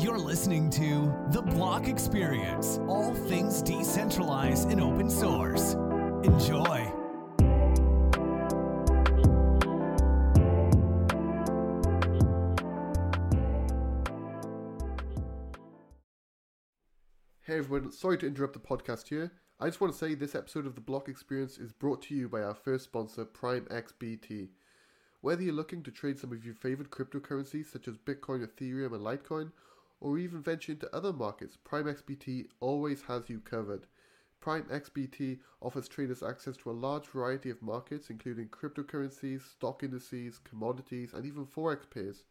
You're listening to The Block Experience, all things decentralized and open source. Enjoy. Hey everyone, sorry to interrupt the podcast here. I just want to say this episode of the Block Experience is brought to you by our first sponsor, Prime XBT. Whether you're looking to trade some of your favorite cryptocurrencies such as Bitcoin, Ethereum, and Litecoin, or even venture into other markets, Prime XBT always has you covered. Prime XBT offers traders access to a large variety of markets, including cryptocurrencies, stock indices, commodities, and even forex pairs,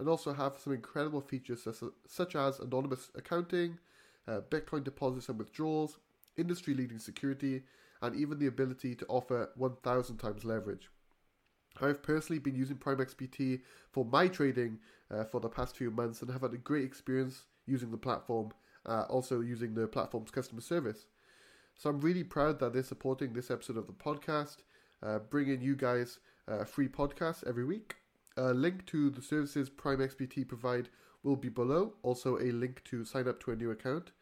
and also have some incredible features such as anonymous accounting, uh, Bitcoin deposits and withdrawals, industry leading security, and even the ability to offer 1000 times leverage. I've personally been using Prime XBT for my trading uh, for the past few months and have had a great experience using the platform, uh, also using the platform's customer service. So I'm really proud that they're supporting this episode of the podcast, uh, bringing you guys uh, a free podcast every week. A link to the services Prime XBT provide will be below, also a link to sign up to a new account.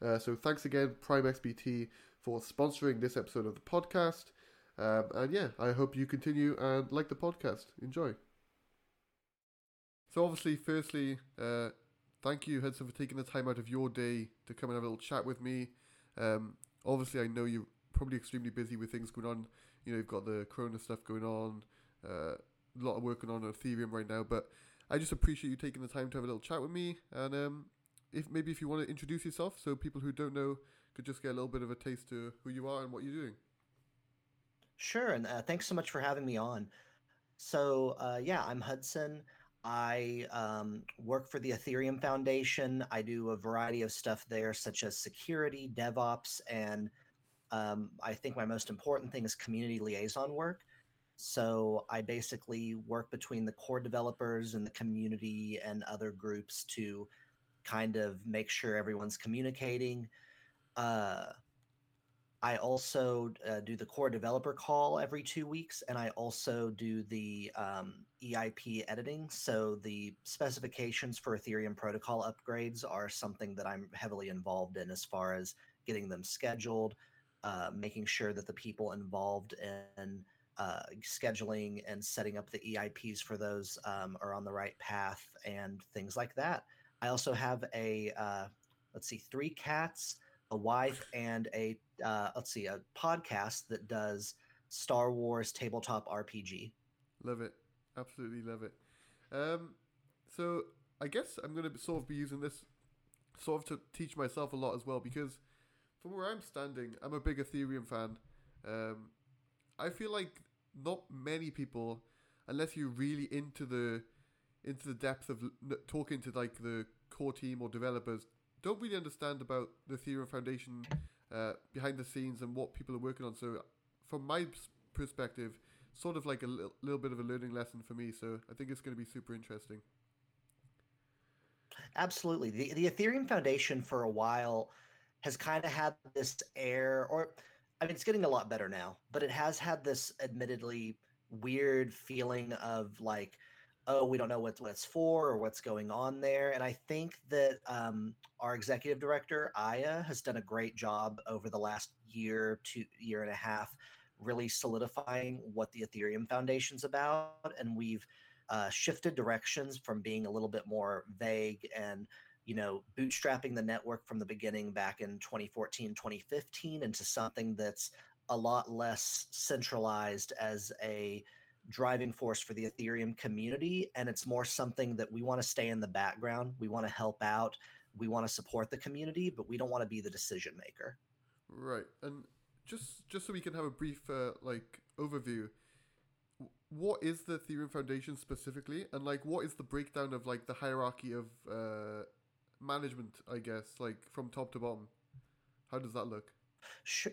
Uh, so thanks again, Prime XBT, for sponsoring this episode of the podcast. Um, and yeah, I hope you continue and like the podcast. Enjoy. So obviously, firstly, uh, thank you, Hudson, for taking the time out of your day to come and have a little chat with me. Um, obviously, I know you're probably extremely busy with things going on. You know, you've got the Corona stuff going on, uh, a lot of working on Ethereum right now. But I just appreciate you taking the time to have a little chat with me. And um, if maybe if you want to introduce yourself, so people who don't know could just get a little bit of a taste to who you are and what you're doing. Sure, and uh, thanks so much for having me on. So, uh, yeah, I'm Hudson. I um, work for the Ethereum Foundation. I do a variety of stuff there, such as security, DevOps, and um, I think my most important thing is community liaison work. So I basically work between the core developers and the community and other groups to kind of make sure everyone's communicating. Uh, I also uh, do the core developer call every two weeks, and I also do the um, EIP editing. So the specifications for Ethereum protocol upgrades are something that I'm heavily involved in as far as getting them scheduled, uh, making sure that the people involved in uh, scheduling and setting up the EIPs for those um, are on the right path and things like that. I also have a uh, let's see, three cats a wife and a uh, let's see a podcast that does Star Wars tabletop RPG. Love it, absolutely love it. Um, so I guess I'm going to sort of be using this sort of to teach myself a lot as well because from where I'm standing, I'm a big Ethereum fan. Um, I feel like not many people, unless you're really into the into the depth of talking to like the core team or developers, don't really understand about the Ethereum Foundation uh, behind the scenes and what people are working on. So, from my perspective, sort of like a little, little bit of a learning lesson for me. So, I think it's going to be super interesting. Absolutely. The, the Ethereum Foundation for a while has kind of had this air, or I mean, it's getting a lot better now, but it has had this admittedly weird feeling of like, oh, we don't know what, it's for or what's going on there. And I think that um, our executive director, Aya, has done a great job over the last year, two year and a half, really solidifying what the Ethereum Foundation's about. And we've uh, shifted directions from being a little bit more vague and you know bootstrapping the network from the beginning back in 2014 2015 into something that's a lot less centralized as a driving force for the Ethereum community. And it's more something that we want to stay in the background. We want to help out. We want to support the community, but we don't want to be the decision maker. Right. And just just so we can have a brief uh, like overview, what is the Ethereum Foundation specifically, and like what is the breakdown of like the hierarchy of uh, management? I guess like from top to bottom. How does that look? Sure.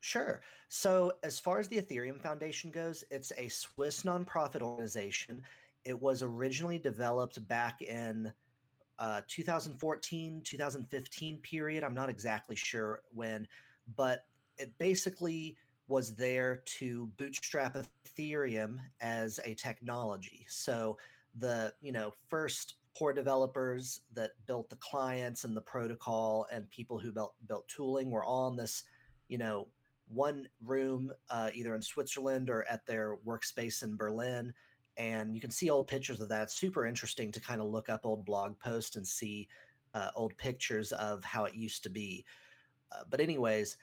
Sure. So, as far as the Ethereum Foundation goes, it's a Swiss nonprofit organization. It was originally developed back in uh, 2014, 2015 period. I'm not exactly sure when, but it basically was there to bootstrap Ethereum as a technology. So, the you know first core developers that built the clients and the protocol and people who built built tooling were all in this, you know, one room, uh, either in Switzerland or at their workspace in Berlin. And you can see old pictures of that. It's super interesting to kind of look up old blog posts and see uh, old pictures of how it used to be. Uh, but, anyways,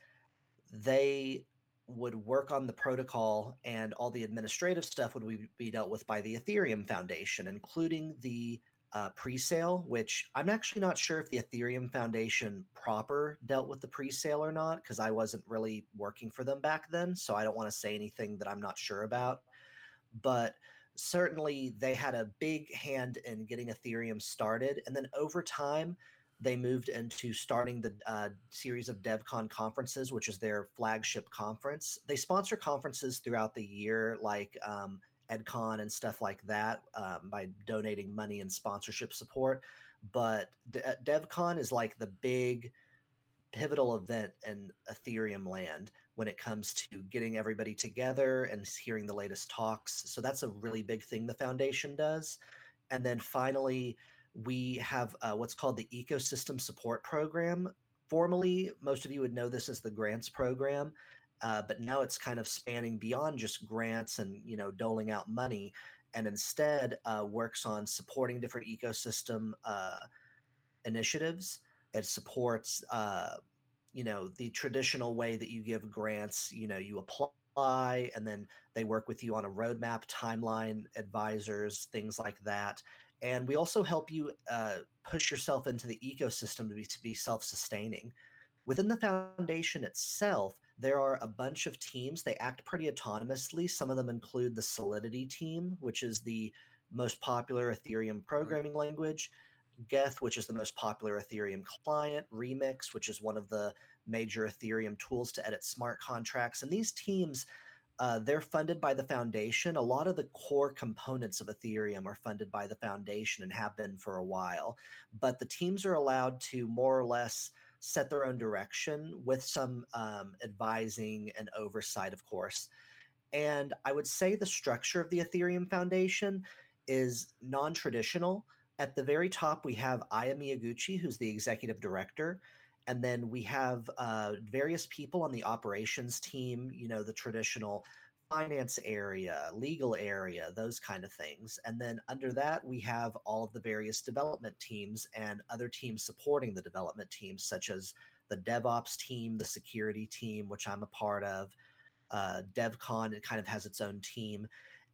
they would work on the protocol and all the administrative stuff would be dealt with by the Ethereum Foundation, including the uh, pre-sale, which I'm actually not sure if the Ethereum Foundation proper dealt with the pre-sale or not, because I wasn't really working for them back then. So I don't want to say anything that I'm not sure about. But certainly they had a big hand in getting Ethereum started. And then over time, they moved into starting the uh, series of DevCon conferences, which is their flagship conference. They sponsor conferences throughout the year, like um, EdCon and stuff like that, um, by donating money and sponsorship support. But uh, DevCon is like the big pivotal event in Ethereum land when it comes to getting everybody together and hearing the latest talks. So that's a really big thing the foundation does. And then finally, we have uh, what's called the Ecosystem Support Program. Formally, most of you would know this as the grants program, uh, but now it's kind of spanning beyond just grants and you know doling out money, and instead uh, works on supporting different ecosystem uh, initiatives. It supports uh, you know the traditional way that you give grants. You know you apply and then they work with you on a roadmap, timeline, advisors, things like that and we also help you uh, push yourself into the ecosystem to be, to be self-sustaining within the foundation itself there are a bunch of teams they act pretty autonomously some of them include the solidity team which is the most popular ethereum programming language geth which is the most popular ethereum client remix which is one of the major ethereum tools to edit smart contracts and these teams uh, they're funded by the foundation. A lot of the core components of Ethereum are funded by the foundation and have been for a while. But the teams are allowed to more or less set their own direction with some um, advising and oversight, of course. And I would say the structure of the Ethereum Foundation is non traditional. At the very top, we have Aya Miyaguchi, who's the executive director and then we have uh, various people on the operations team you know the traditional finance area legal area those kind of things and then under that we have all of the various development teams and other teams supporting the development teams such as the devops team the security team which i'm a part of uh, devcon it kind of has its own team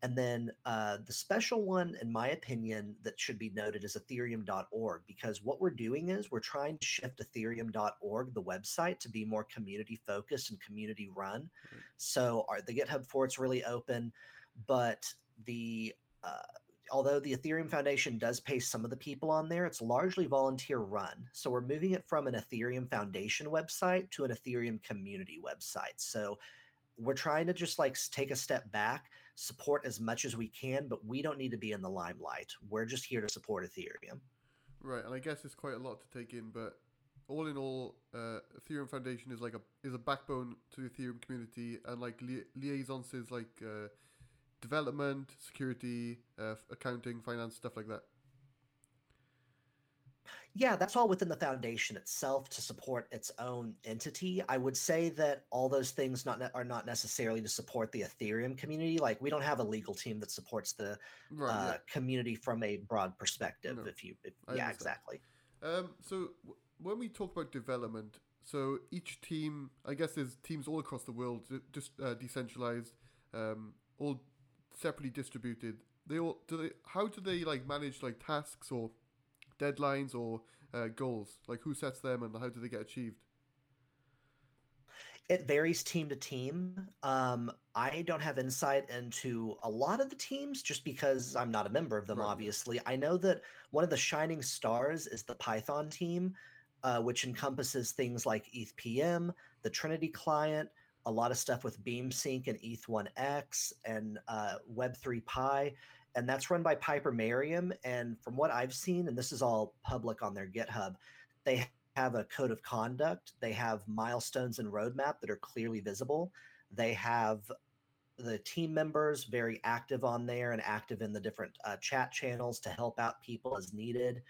and then uh, the special one, in my opinion, that should be noted is ethereum.org, because what we're doing is we're trying to shift ethereum.org, the website, to be more community focused and community run. Mm-hmm. So our, the GitHub for it's really open, but the uh, although the Ethereum Foundation does pay some of the people on there, it's largely volunteer run. So we're moving it from an Ethereum Foundation website to an Ethereum community website. So we're trying to just like take a step back support as much as we can, but we don't need to be in the limelight. We're just here to support Ethereum. Right, and I guess it's quite a lot to take in, but all in all, uh, Ethereum Foundation is like a is a backbone to the Ethereum community, and like li- liaisons is like uh, development, security, uh, accounting, finance, stuff like that. Yeah, that's all within the foundation itself to support its own entity. I would say that all those things not ne- are not necessarily to support the Ethereum community. Like we don't have a legal team that supports the right, uh, yeah. community from a broad perspective. No, if you, if, yeah, exactly. Um, so w- when we talk about development, so each team, I guess, there's teams all across the world, just uh, decentralized, um, all separately distributed. They all do they? How do they like manage like tasks or deadlines or uh, goals? Like who sets them and how do they get achieved? It varies team to team. Um, I don't have insight into a lot of the teams just because I'm not a member of them, right. obviously. I know that one of the shining stars is the Python team, uh, which encompasses things like ETHPM, the Trinity client, a lot of stuff with BeamSync and ETH1X and uh, Web3.py and that's run by Piper Merriam. And from what I've seen, and this is all public on their GitHub, they have a code of conduct. They have milestones and roadmap that are clearly visible. They have the team members very active on there and active in the different uh, chat channels to help out people as needed.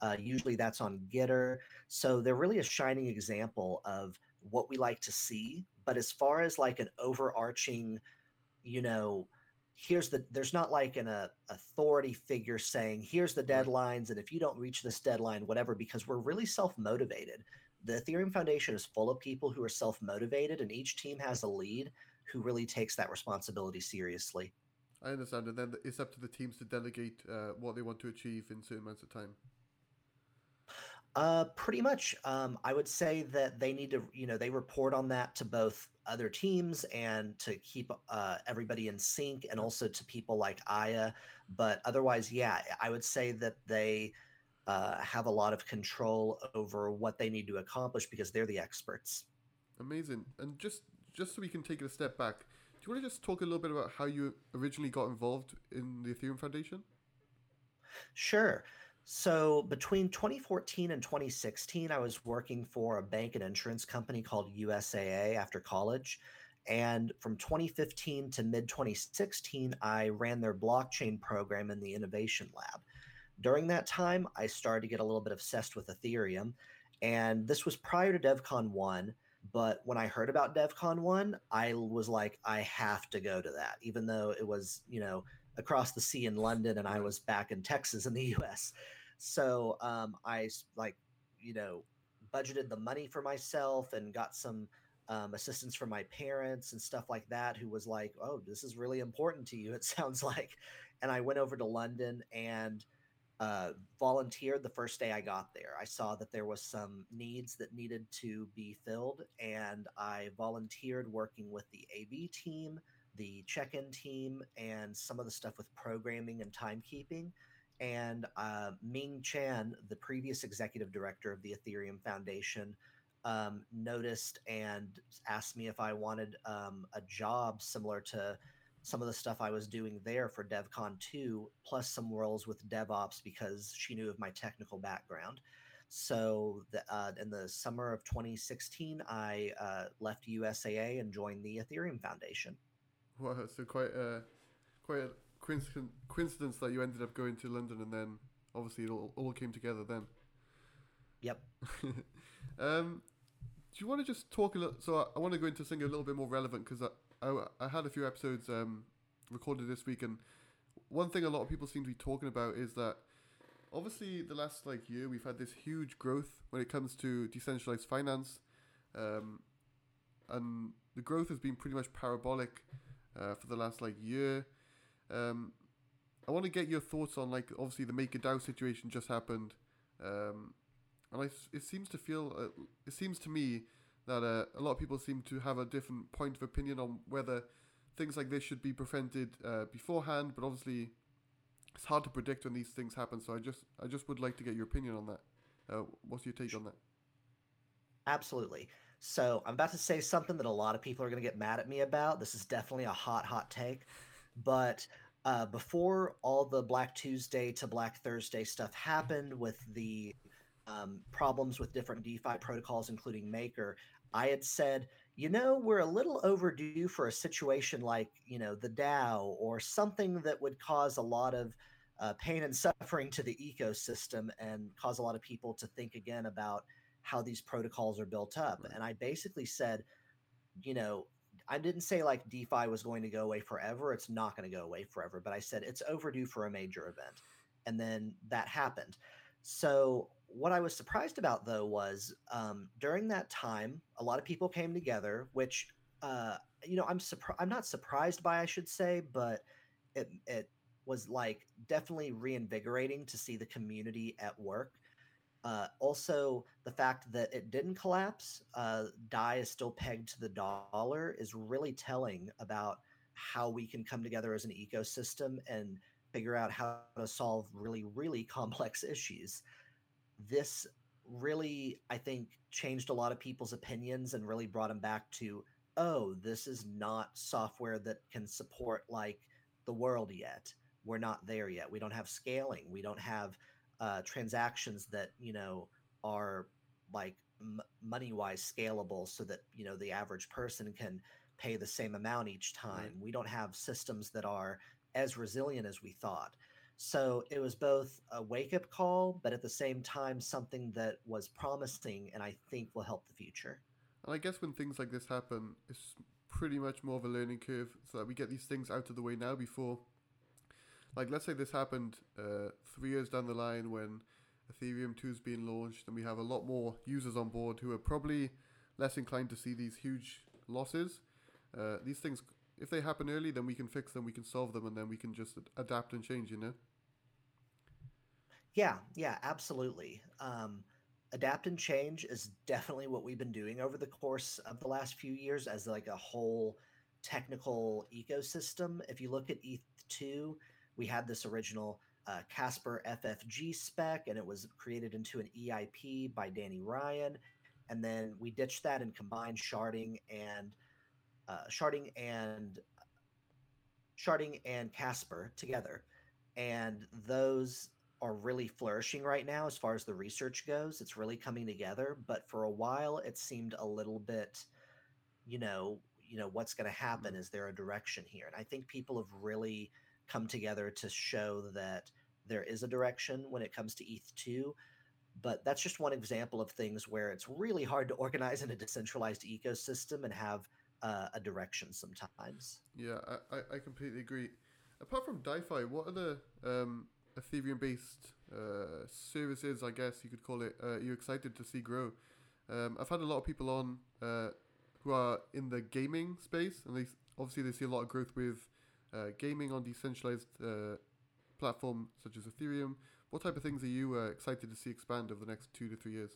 Uh, usually that's on Gitter. So they're really a shining example of what we like to see. But as far as like an overarching, you know, here's the there's not like an uh, authority figure saying here's the deadlines and if you don't reach this deadline whatever because we're really self-motivated the ethereum foundation is full of people who are self-motivated and each team has a lead who really takes that responsibility seriously. I understand, and then it's up to the teams to delegate uh, what they want to achieve in certain amounts of time. Uh, pretty much. Um, I would say that they need to, you know, they report on that to both other teams and to keep uh, everybody in sync, and also to people like Aya. But otherwise, yeah, I would say that they uh, have a lot of control over what they need to accomplish because they're the experts. Amazing. And just just so we can take it a step back, do you want to just talk a little bit about how you originally got involved in the Ethereum Foundation? Sure. So between 2014 and 2016, I was working for a bank and insurance company called USAA after college. And from 2015 to mid 2016, I ran their blockchain program in the innovation lab. During that time, I started to get a little bit obsessed with Ethereum. And this was prior to DevCon 1. But when I heard about DevCon 1, I was like, I have to go to that, even though it was, you know, across the sea in London and I was back in Texas in the US. So um, I like, you know, budgeted the money for myself and got some um, assistance from my parents and stuff like that, who was like, oh, this is really important to you, it sounds like. And I went over to London and uh, volunteered the first day I got there. I saw that there was some needs that needed to be filled, and I volunteered working with the AB team, the check-in team, and some of the stuff with programming and timekeeping. And uh, Ming Chan, the previous executive director of the Ethereum Foundation, um, noticed and asked me if I wanted um, a job similar to some of the stuff I was doing there for DevCon 2, plus some roles with DevOps because she knew of my technical background. So, the, uh, in the summer of 2016, I uh, left USAA and joined the Ethereum Foundation. Wow, so quite a quite a coincidence that you ended up going to London, and then obviously it all, all came together then. Yep. um, do you want to just talk a little? So I, I want to go into something a little bit more relevant because I, I had a few episodes um, recorded this week, and one thing a lot of people seem to be talking about is that obviously the last like year we've had this huge growth when it comes to decentralized finance, um, and the growth has been pretty much parabolic uh, for the last like year. Um, I want to get your thoughts on like obviously the MakerDAO situation just happened, um, and I, it seems to feel uh, it seems to me that uh, a lot of people seem to have a different point of opinion on whether things like this should be prevented uh, beforehand. But obviously, it's hard to predict when these things happen. So I just I just would like to get your opinion on that. Uh, what's your take on that? Absolutely. So I'm about to say something that a lot of people are going to get mad at me about. This is definitely a hot, hot take. But uh, before all the Black Tuesday to Black Thursday stuff happened with the um, problems with different DeFi protocols, including Maker, I had said, you know, we're a little overdue for a situation like, you know, the DAO or something that would cause a lot of uh, pain and suffering to the ecosystem and cause a lot of people to think again about how these protocols are built up. Right. And I basically said, you know, I didn't say like DeFi was going to go away forever. It's not going to go away forever, but I said it's overdue for a major event. And then that happened. So what I was surprised about though was um, during that time, a lot of people came together, which uh, you know I'm surprised. I'm not surprised by, I should say, but it it was like definitely reinvigorating to see the community at work. Uh, also, the fact that it didn't collapse, uh, DAI is still pegged to the dollar, is really telling about how we can come together as an ecosystem and figure out how to solve really, really complex issues this really, I think, changed a lot of people's opinions and really brought them back to, oh, this is not software that can support like the world yet. We're not there yet. We don't have scaling. We don't have uh, transactions that you know are like m- money wise scalable, so that you know the average person can pay the same amount each time. We don't have systems that are as resilient as we thought. So it was both a wake up call, but at the same time, something that was promising and I think will help the future. And I guess when things like this happen, it's pretty much more of a learning curve so that we get these things out of the way now before. Like, let's say this happened uh, three years down the line when Ethereum 2 is being launched and we have a lot more users on board who are probably less inclined to see these huge losses. Uh, these things, if they happen early, then we can fix them, we can solve them, and then we can just adapt and change, you know? Yeah, yeah, absolutely. Um, adapt and change is definitely what we've been doing over the course of the last few years as like a whole technical ecosystem. If you look at ETH2, we had this original uh, Casper FFG spec, and it was created into an EIP by Danny Ryan. And then we ditched that and combined sharding and uh, sharding and sharding and Casper together. And those are really flourishing right now as far as the research goes. It's really coming together, but for a while it seemed a little bit, you know, you know what's going to happen. Is there a direction here? And I think people have really come together to show that there is a direction when it comes to ETH2. But that's just one example of things where it's really hard to organize in a decentralized ecosystem and have uh, a direction sometimes. Yeah, I, I completely agree. Apart from DeFi, what other um, Ethereum based uh, services, I guess you could call it, uh, you're excited to see grow? Um, I've had a lot of people on uh, who are in the gaming space, and they obviously they see a lot of growth with uh, gaming on decentralized uh, platform such as Ethereum. What type of things are you uh, excited to see expand over the next two to three years?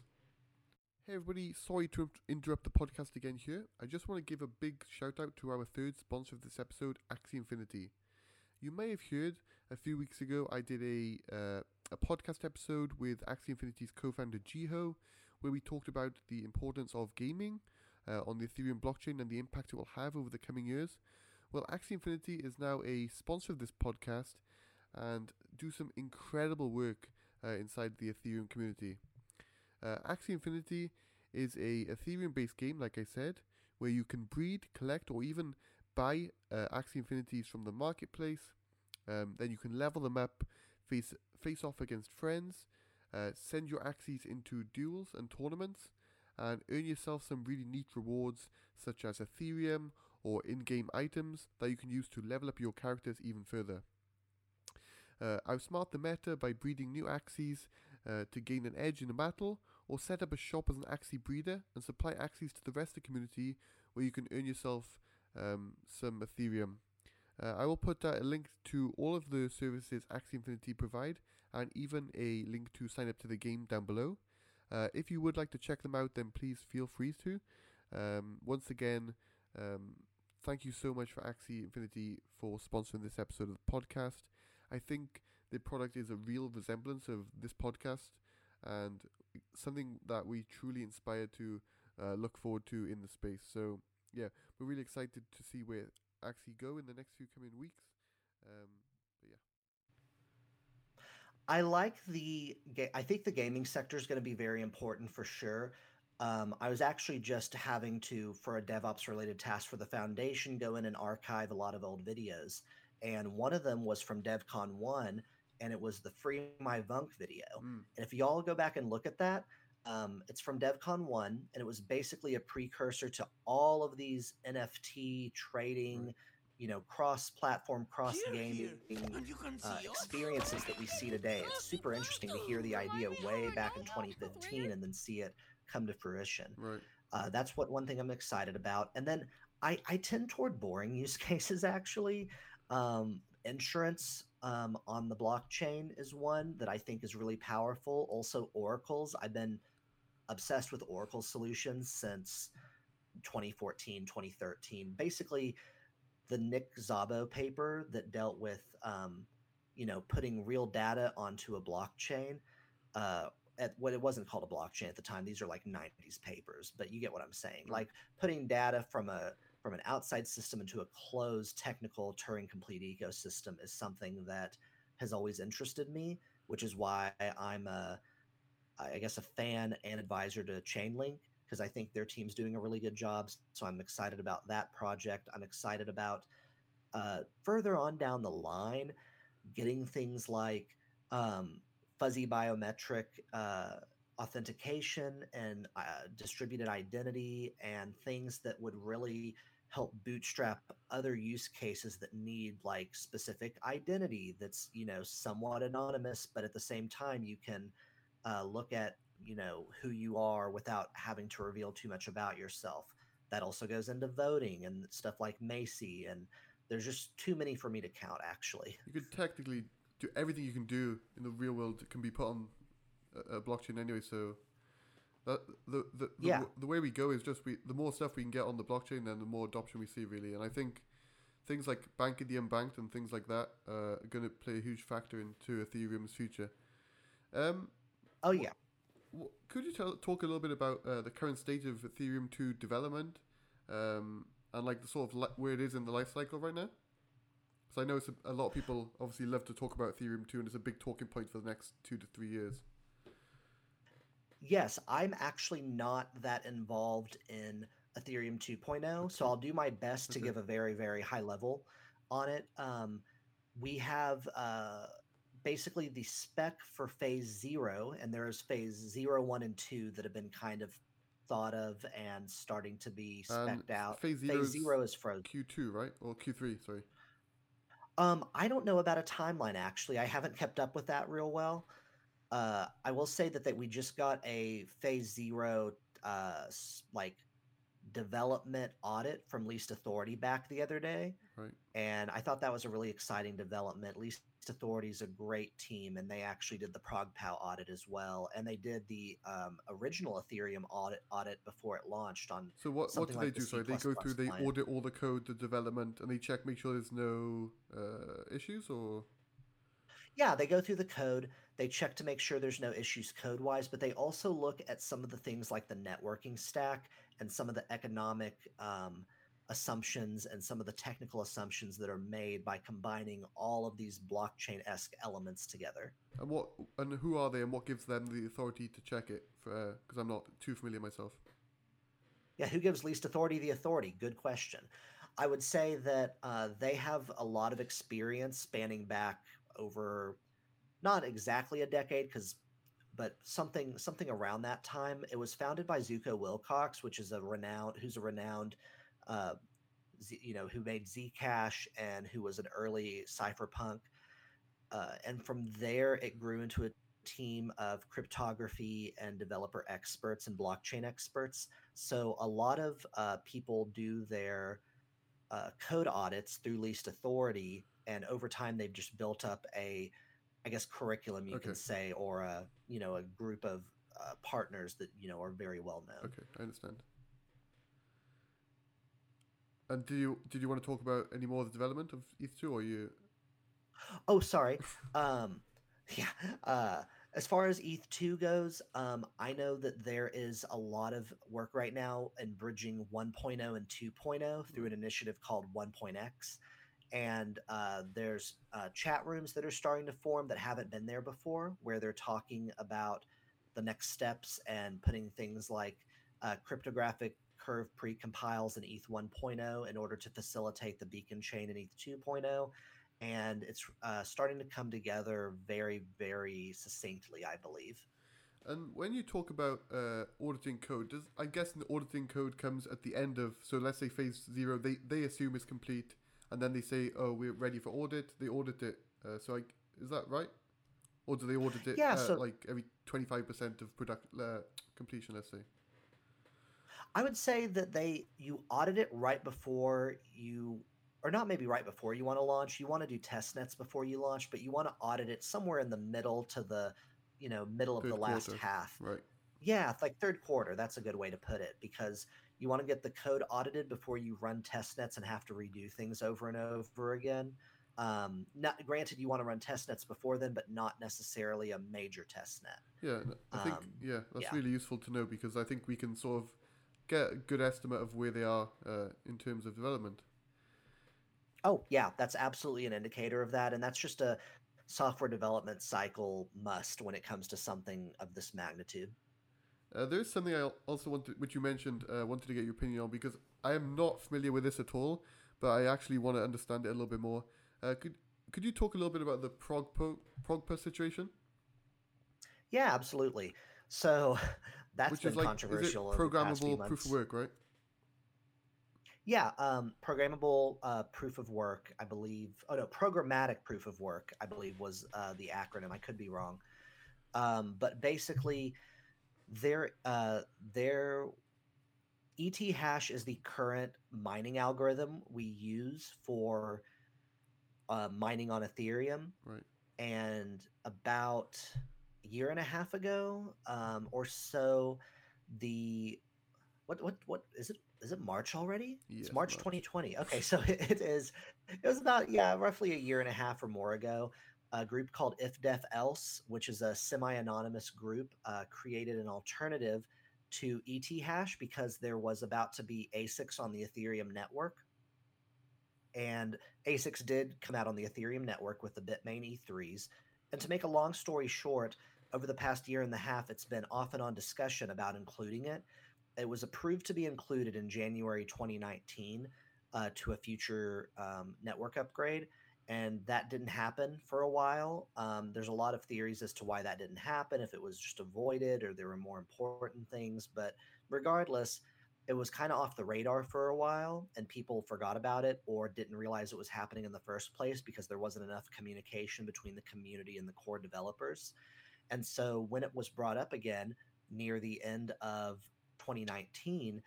Hey everybody, sorry to interrupt the podcast again here. I just want to give a big shout out to our third sponsor of this episode, Axie Infinity. You may have heard a few weeks ago I did a uh, a podcast episode with Axie Infinity's co-founder Jiho, where we talked about the importance of gaming uh, on the Ethereum blockchain and the impact it will have over the coming years. Well, Axie Infinity is now a sponsor of this podcast and do some incredible work uh, inside the Ethereum community. Uh, Axie Infinity is a Ethereum-based game, like I said, where you can breed, collect, or even buy uh, Axie Infinities from the marketplace. Um, then you can level them up, face face off against friends, uh, send your Axies into duels and tournaments, and earn yourself some really neat rewards such as Ethereum or in-game items that you can use to level up your characters even further. Uh, outsmart the meta by breeding new Axies uh, to gain an edge in a battle, or set up a shop as an Axie breeder and supply Axies to the rest of the community where you can earn yourself um, some Ethereum. Uh, I will put a link to all of the services Axie Infinity provide and even a link to sign up to the game down below. Uh, if you would like to check them out, then please feel free to. Um, once again, um, thank you so much for Axie Infinity for sponsoring this episode of the podcast. I think the product is a real resemblance of this podcast and something that we truly inspire to uh, look forward to in the space. So, yeah, we're really excited to see where Axie go in the next few coming weeks. Um, but yeah. I like the. I think the gaming sector is going to be very important for sure. Um, I was actually just having to, for a DevOps related task for the foundation, go in and archive a lot of old videos. And one of them was from DevCon 1, and it was the Free My Vunk video. Mm. And if y'all go back and look at that, um, it's from DevCon 1, and it was basically a precursor to all of these NFT trading, Right. you know, cross platform, cross gaming uh, experiences that we see today. It's super interesting to hear the idea way back in 2015 and then see it come to fruition. Right. Uh, that's what one thing I'm excited about. And then I, I tend toward boring use cases actually. Um, insurance um, on the blockchain is one that I think is really powerful. Also, oracles. I've been obsessed with oracle solutions since 2014, 2013. Basically, the Nick Szabo paper that dealt with, um, you know, putting real data onto a blockchain. Uh, at what it wasn't called a blockchain at the time. These are like 90s papers, but you get what I'm saying. Mm. Like putting data from a from an outside system into a closed technical Turing complete ecosystem is something that has always interested me, which is why I'm a I guess a fan and advisor to Chainlink. because I think their team's doing a really good job. So I'm excited about that project. I'm excited about uh, further on down the line getting things like um, fuzzy biometric uh, authentication and uh, distributed identity and things that would really help bootstrap other use cases that need like specific identity that's you know somewhat anonymous but at the same time you can uh, look at you know who you are without having to reveal too much about yourself. That also goes into voting and stuff like MACI and there's just too many for me to count actually. You could technically do everything you can do in the real world can be put on a, a blockchain anyway. So that the the, the, Yeah. w- the way we go is just we the more stuff we can get on the blockchain, then the more adoption we see really. And I think things like banking the unbanked and things like that uh, are going to play a huge factor into Ethereum's future. Um, oh yeah wh- could you tell, talk a little bit about uh, the current state of Ethereum 2 development um, and like the sort of li- where it is in the life cycle right now? Because I know it's a, a lot of people obviously love to talk about Ethereum 2 and it's a big talking point for the next two to three years. Yes, I'm actually not that involved in Ethereum 2.0, so I'll do my best to Okay. give a very, very high level on it. Um, we have uh, basically the spec for phase zero, and there's phase zero, one, and two that have been kind of thought of and starting to be And specced out. phase zero phase is zero is frozen. Q2, right? Or Q3, sorry. Um, I don't know about a timeline actually. I haven't kept up with that real well. Uh, I will say that that we just got a phase zero uh like development audit from Least Authority back the other day, Right. and I thought that was a really exciting development. Least Authority is a great team, and they actually did the ProgPow audit as well, and they did the um, original Ethereum audit audit before it launched on So what, what do like they the do? Sorry, they go through, they client. audit all the code, the development, and they check, make sure there's no uh, issues or... Yeah, they go through the code. They check to make sure there's no issues code wise, but they also look at some of the things like the networking stack and some of the economic um, assumptions and some of the technical assumptions that are made by combining all of these blockchain esque elements together. And what and who are they and what gives them the authority to check it? Because I'm not too familiar myself. Yeah, who gives least authority the authority? Good question. I would say that uh, they have a lot of experience spanning back over not exactly a decade, because but something something around that time. It was founded by Zooko Wilcox, which is a renowned who's a renowned uh, Z, you know who made Zcash and who was an early cypherpunk. Uh, and from there, it grew into a team of cryptography and developer experts and blockchain experts. So a lot of uh, people do their uh, code audits through least authority, and over time they've just built up a, I guess, curriculum you Okay. can say, or a you know a group of uh, partners that you know are very well known. Okay, I understand. And do you did you want to talk about any more of the development of ETH2 or you? Oh, sorry. Um, yeah. Uh, as far as ETH2 goes, um, I know that there is a lot of work right now in bridging 1.0 and 2.0 through an initiative called 1.x. And uh, there's uh, chat rooms that are starting to form that haven't been there before, where they're talking about the next steps and putting things like uh, cryptographic curve precompiles in ETH 1.0 in order to facilitate the beacon chain in ETH 2.0 and it's uh, starting to come together very, very succinctly, I believe. And when you talk about uh, auditing code, does I guess the auditing code comes at the end of so let's say phase zero, they they assume it's complete, and then they say, oh, we're ready for audit. They audit it. Uh, so I, is that right? Or do they audit it Yeah, uh, so- like every twenty five percent of product uh, completion? Let's say. I would say that they you audit it right before you, or not maybe right before you want to launch. You want to do test nets before you launch, but you want to audit it somewhere in the middle to the, you know, middle of Third the last quarter. half. Right. Yeah, like third quarter. That's a good way to put it because you want to get the code audited before you run test nets and have to redo things over and over again. Um, not granted, you want to run test nets before then, but not necessarily a major test net. Yeah, I think Um, yeah, that's yeah. really useful to know because I think we can sort of get a good estimate of where they are uh, in terms of development. Oh, yeah, that's absolutely an indicator of that. And that's just a software development cycle must when it comes to something of this magnitude. Uh, there's something I also wanted, which you mentioned, uh, wanted to get your opinion on because I am not familiar with this at all, but I actually want to understand it a little bit more. Uh, could could you talk a little bit about the ProgPo, ProgPa situation? Yeah, absolutely. So that's which been is like controversial. is it over the past few programmable proof months. of work, right? Yeah, um, programmable uh, proof of work, I believe. Oh no, programmatic proof of work, I believe was uh, the acronym. I could be wrong, um, but basically, their uh, their Ethash is the current mining algorithm we use for uh, mining on Ethereum. Right. And about year and a half ago, um, or so, the what what what is it? Is it March already? It's March, March. 2020. Okay, so it is. It was about yeah, roughly a year and a half or more ago. A group called If Def Else, which is a semi-anonymous group, uh, created an alternative to ET hash because there was about to be ASICs on the Ethereum network. And ASICs did come out on the Ethereum network with the Bitmain E3s. And to make a long story short, over the past year and a half, it's been off and on discussion about including it. It was approved to be included in January 2019 uh, to a future um, network upgrade. And that didn't happen for a while. Um, there's a lot of theories as to why that didn't happen, if it was just avoided or there were more important things. But regardless, it was kind of off the radar for a while and people forgot about it or didn't realize it was happening in the first place because there wasn't enough communication between the community and the core developers. And so when it was brought up again near the end of 2019,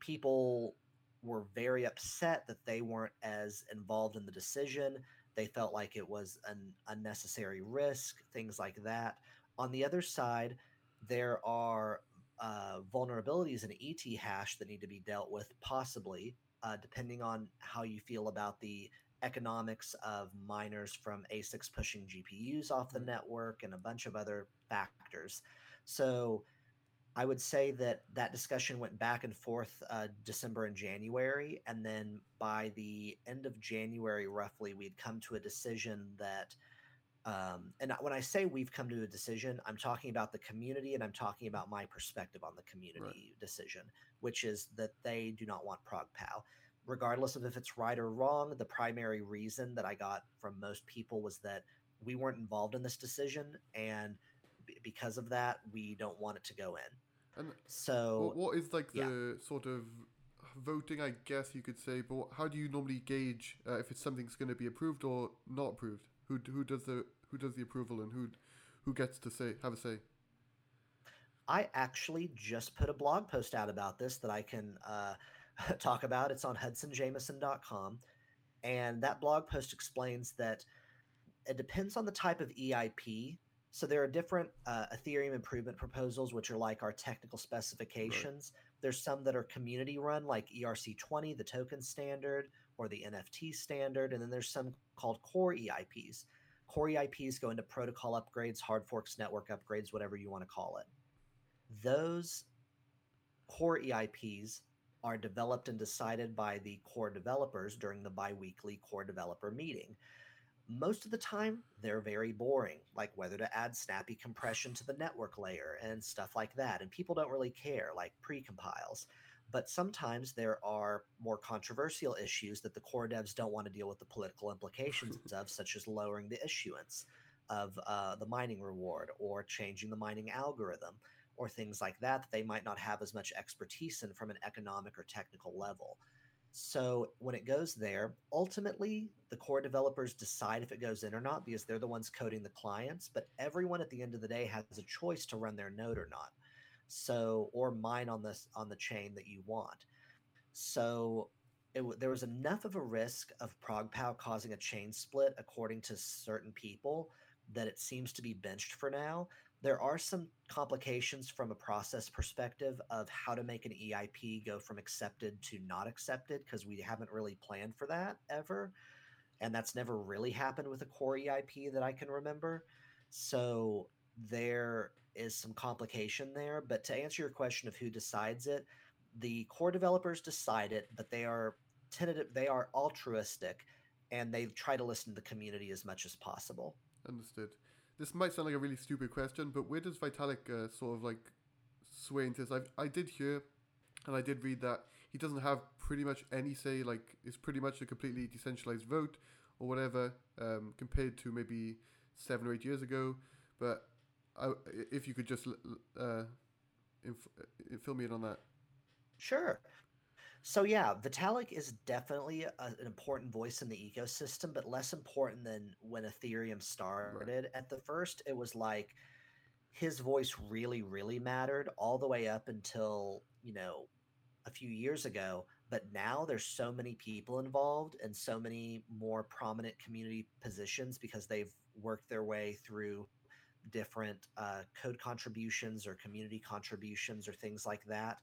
people were very upset that they weren't as involved in the decision. They felt like it was an unnecessary risk, things like that. On the other side, there are uh, vulnerabilities in Ethash that need to be dealt with, possibly, uh, depending on how you feel about the economics of miners from ASICs pushing GPUs off the Mhm. network and a bunch of other factors. So I would say that that discussion went back and forth uh, December and January. And then by the end of January, roughly, we'd come to a decision that um, and when I say we've come to a decision, I'm talking about the community and I'm talking about my perspective on the community decision, which is that they do not want ProgPow. Regardless of if it's right or wrong, the primary reason that I got from most people was that we weren't involved in this decision. And b- because of that, we don't want it to go in. And So, what, what is like yeah. the sort of voting? I guess you could say, but how do you normally gauge uh, if it's something's going to be approved or not approved? Who who does the who does the approval and who who gets to say have a say? I actually just put a blog post out about this that I can uh, talk about. It's on hudsonjameson.com. And that blog post explains that it depends on the type of EIP. So there are different uh, Ethereum improvement proposals, which are like our technical specifications. There's some that are community run, like ERC20, the token standard, or the NFT standard. And then there's some called core EIPs. Core EIPs go into protocol upgrades, hard forks, network upgrades, whatever you want to call it those core EIPs are developed and decided by the core developers during the biweekly core developer meeting. Most of the time, they're very boring, like whether to add snappy compression to the network layer and stuff like that. And people don't really care, like precompiles. But sometimes there are more controversial issues that the core devs don't want to deal with the political implications of, such as lowering the issuance of uh, the mining reward or changing the mining algorithm or things like that that they might not have as much expertise in from an economic or technical level. So when it goes there, ultimately the core developers decide if it goes in or not because they're the ones coding the clients, but everyone at the end of the day has a choice to run their node or not. So or mine on this on the chain that you want. So it, there was enough of a risk of ProgPow causing a chain split according to certain people that it seems to be benched for now there are some complications from a process perspective of how to make an EIP go from accepted to not accepted because we haven't really planned for that ever. And that's never really happened with a core EIP that I can remember. So there is some complication there. But to answer your question of who decides it, the core developers decide it, but they are tentative, they are altruistic and they try to listen to the community as much as possible. Understood. This might sound like a really stupid question, but where does Vitalik uh, sort of like sway into this. I I did hear, and I did read that he doesn't have pretty much any say. Like it's pretty much a completely decentralized vote or whatever, um, compared to maybe seven or eight years ago. But I, if you could just uh, inf- uh, fill me in on that. Sure. So yeah, Vitalik is definitely a, an important voice in the ecosystem, but less important than when Ethereum started. Right. At the first, it was like his voice really, really mattered all the way up until you know a few years ago. But now there's so many people involved and so many more prominent community positions because they've worked their way through different uh, code contributions or community contributions or things like that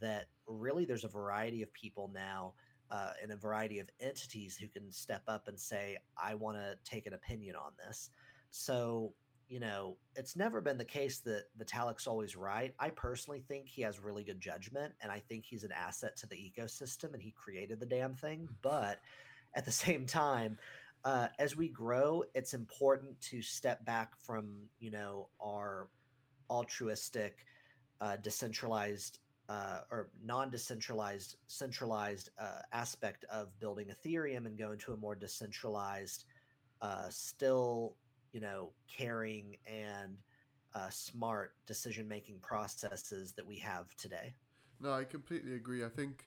that really there's a variety of people now uh, and a variety of entities who can step up and say, I want to take an opinion on this. So, you know, it's never been the case that Vitalik's always right. I personally think he has really good judgment and I think he's an asset to the ecosystem and he created the damn thing. Hmm. But at the same time, uh, as we grow, it's important to step back from, you know, our altruistic, uh, decentralized uh, or non-decentralized centralized uh, aspect of building ethereum and go into a more decentralized uh, still you know caring and uh, smart decision making processes that we have today? No i completely agree. I think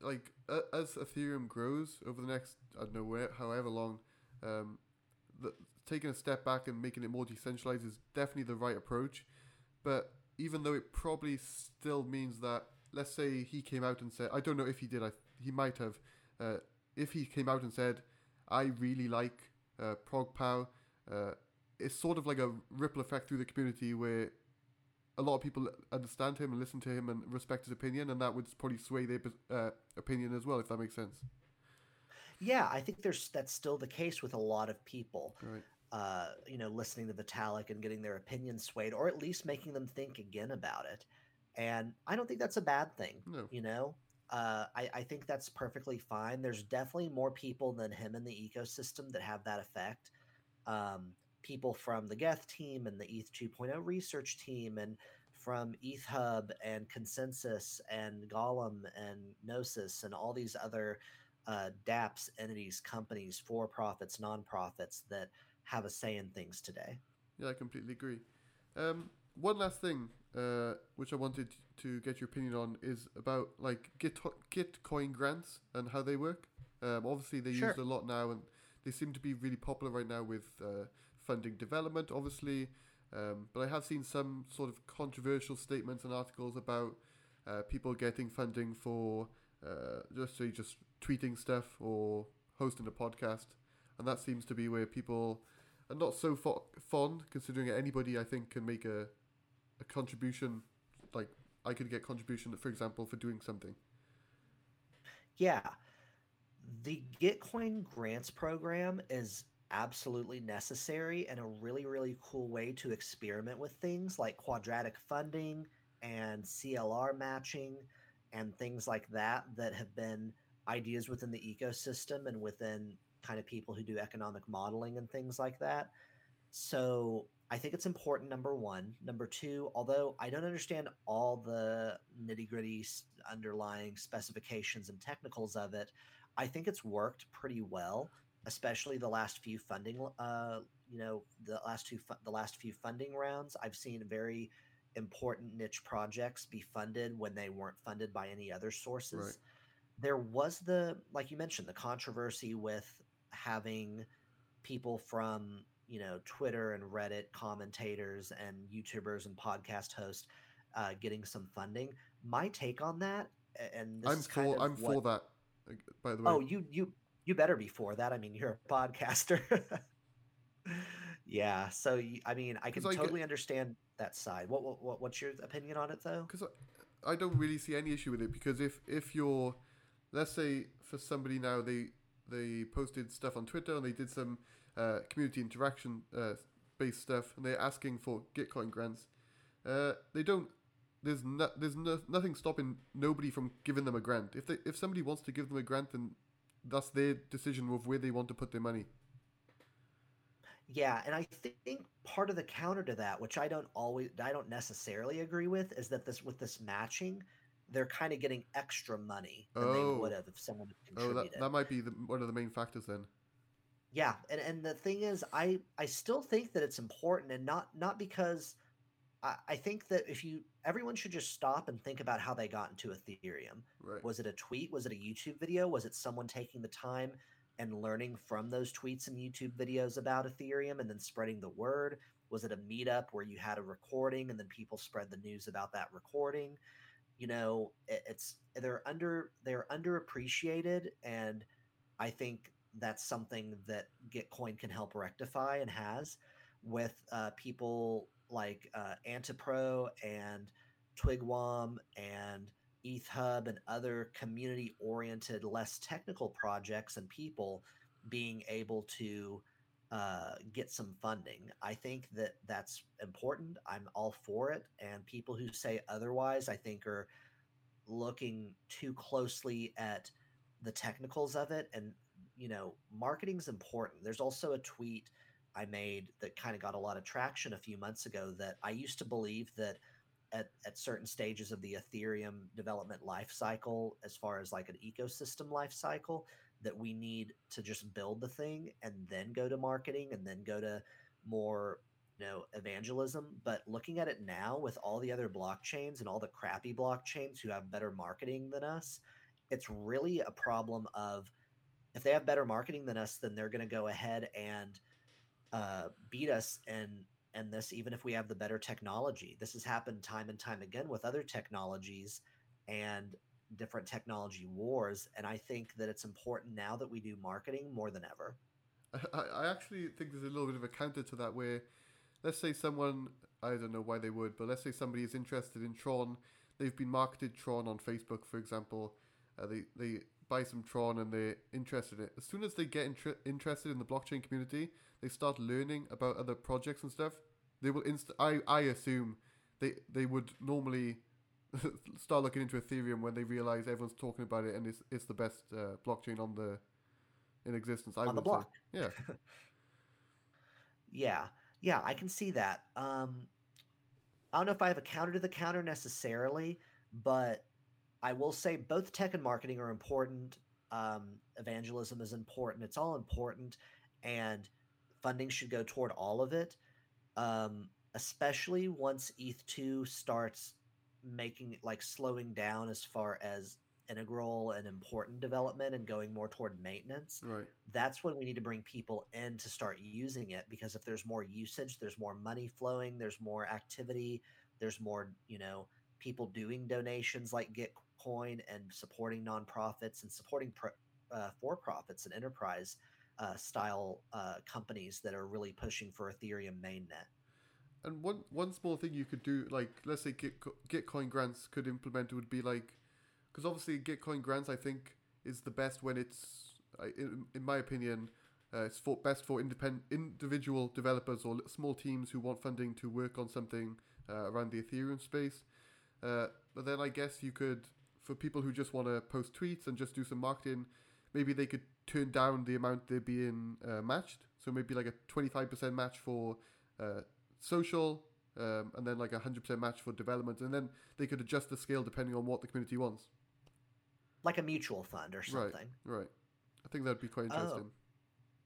like as ethereum grows over the next i don't know where however long um, the, taking a step back and making it more decentralized is definitely the right approach. But even though it probably still means that, let's say he came out and said, I don't know if he did, I, he might have, uh, if he came out and said, I really like uh, ProgPow, uh, it's sort of like a ripple effect through the community where a lot of people understand him and listen to him and respect his opinion, and that would probably sway their uh, opinion as well, if that makes sense. Yeah, I think there's that's still the case with a lot of people. Right uh, you know, listening to Vitalik and getting their opinions swayed, or at least making them think again about it. And I don't think that's a bad thing. No. You know, uh, I, I think that's perfectly fine. There's definitely more people than him in the ecosystem that have that effect. Um, people from the Geth team and the ETH 2.0 research team, and from ETH Hub and ConsenSys and Golem and Gnosis and all these other uh, DApps entities, companies, for profits, nonprofits that have a say in things today. Yeah, I completely agree. Um, one last thing, uh, which I wanted to get your opinion on, is about like Git Gitcoin grants and how they work. Um, obviously, they're sure. used a lot now, and they seem to be really popular right now with uh, funding development, obviously. Um, but I have seen some sort of controversial statements and articles about uh, people getting funding for uh, just say just tweeting stuff or hosting a podcast, and that seems to be where people are not so fo- fond, considering anybody I think can make a a contribution. Like I could get contribution, for example, for doing something. Yeah, the Gitcoin grants program is absolutely necessary and a really really cool way to experiment with things like quadratic funding and CLR matching and things like that that have been ideas within the ecosystem and within kind of people who do economic modeling and things like that. So I think it's important, number one. Number two, although I don't understand all the nitty gritty underlying specifications and technicals of it, I think it's worked pretty well, especially the last few funding, uh, you know, the last two, fu- the last few funding rounds. I've seen very important niche projects be funded when they weren't funded by any other sources. Right. There was the, like you mentioned, the controversy with having people from you know Twitter and Reddit commentators and YouTubers and podcast hosts uh, getting some funding. My take on that, and I'm for I'm what, for that. By the way, oh you you you better be for that. I mean, you're a podcaster. yeah, so I mean, I can totally understand that side. What, what what's your opinion on it though? Because I, I don't really see any issue with it because if if you're let's say for somebody now they they posted stuff on Twitter and they did some uh, community interaction uh, based stuff, and they're asking for Gitcoin grants. Uh, they don't. There's no, there's no, nothing stopping nobody from giving them a grant. If they if somebody wants to give them a grant, then that's their decision of where they want to put their money. Yeah, and I think part of the counter to that, which I don't always, I don't necessarily agree with, is that this with this matching, they're kind of getting extra money than they would Oh, have if someone had oh, that that might be the, one of the main factors then. Yeah, and and the thing is, I I still think that it's important, and not not because I, I think that if you everyone should just stop and think about how they got into Ethereum. Right. Was it a tweet? Was it a YouTube video? Was it someone taking the time and learning from those tweets and YouTube videos about Ethereum and then spreading the word? Was it a meetup where you had a recording and then people spread the news about that recording? You know, it, it's they're under they're underappreciated, and I think that's something that Gitcoin can help rectify and has with uh, people like uh, Antipro and Twigwam and EthHub and other community oriented, less technical projects and people being able to uh, get some funding. I think that that's important. I'm all for it. And people who say otherwise, I think, are looking too closely at the technicals of it. And, you know, marketing's important. There's also a tweet I made that kind of got a lot of traction a few months ago that I used to believe that at, at certain stages of the Ethereum development life cycle, as far as like an ecosystem life cycle, that we need to just build the thing and then go to marketing and then go to more you know evangelism but looking at it now with all the other blockchains and all the crappy blockchains who have better marketing than us it's really a problem of if they have better marketing than us then they're going to go ahead and uh, beat us and and this even if we have the better technology. This has happened time and time again with other technologies and different technology wars and i think that it's important now that we do marketing more than ever I, I actually think there's a little bit of a counter to that where, let's say someone, I don't know why they would, but let's say somebody is interested in Tron. They've been marketed Tron on Facebook, for example. Uh, they, they buy some Tron and they're interested in it. As soon as they get inter- interested in the blockchain community, they start learning about other projects and stuff. They will inst- I, I assume they, they would normally start looking into Ethereum when they realize everyone's talking about it and it's, it's the best uh, blockchain on the in existence. I on the would say. block Yeah. yeah yeah i can see that um i don't know if i have a counter to the counter necessarily but i will say both tech and marketing are important um evangelism is important it's all important and funding should go toward all of it um especially once eth2 starts making like slowing down as far as integral and important development and going more toward maintenance Right. that's when we need to bring people in to start using it because if there's more usage there's more money flowing there's more activity there's more you know people doing donations like gitcoin and supporting nonprofits and supporting pro, uh, for-profits and enterprise uh, style uh, companies that are really pushing for ethereum mainnet And one one small thing you could do, like let's say Git, Gitcoin grants could implement would be like, because obviously Gitcoin grants I think is the best when it's, in, in my opinion, uh, it's for best for independent individual developers or small teams who want funding to work on something uh, around the Ethereum space. Uh, but then I guess you could, for people who just want to post tweets and just do some marketing, maybe they could turn down the amount they're being uh, matched. So maybe like a twenty five percent match for uh, social, um, and then like a hundred percent match for development, and then they could adjust the scale depending on what the community wants. like a mutual fund or something Right. right. I think that'd be quite Oh. interesting.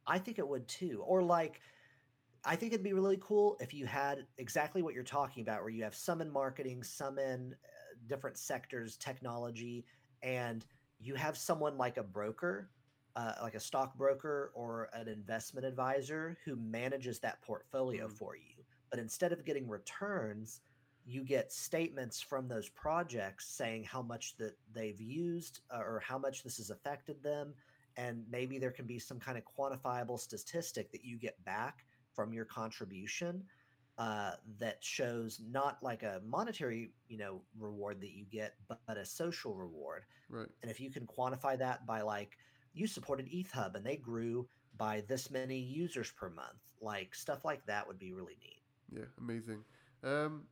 I think it would too. Or like, I think it'd be really cool if you had exactly what you're talking about, where you have some in marketing, some in uh, different sectors, technology, and you have someone like a broker, uh, like a stockbroker or an investment advisor who manages that portfolio Mhm. for you. But instead of getting returns, you get statements from those projects saying how much that they've used uh, or how much this has affected them. And maybe there can be some kind of quantifiable statistic that you get back from your contribution uh, that shows not like a monetary you know reward that you get but, but a social reward. Right. and if you can quantify that by like you supported EthHub and they grew by this many users per month like stuff like that would be really neat Yeah. Amazing. Um,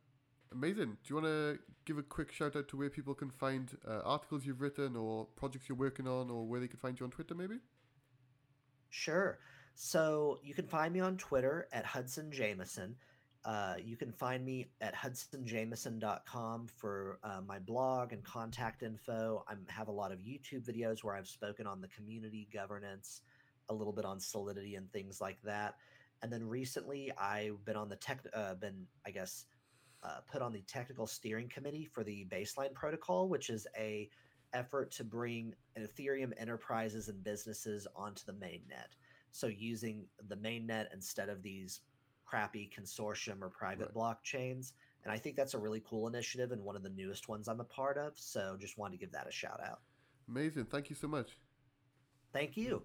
amazing. Do you want to give a quick shout out to where people can find uh, articles you've written or projects you're working on, or where they can find you on Twitter, maybe? Sure. So you can find me on Twitter at Hudson Jameson. Uh, you can find me at hudsonjameson.com for uh, my blog and contact info. I have a lot of YouTube videos where I've spoken on the community governance, a little bit on Solidity and things like that. And then recently, I've been on the tech, uh, been I guess, uh, put on the technical steering committee for the Baseline Protocol, which is a effort to bring Ethereum enterprises and businesses onto the mainnet. So using the mainnet instead of these crappy consortium or private right. blockchains. And I think that's a really cool initiative and one of the newest ones I'm a part of. So just wanted to give that a shout out. Amazing. Thank you so much. Thank you.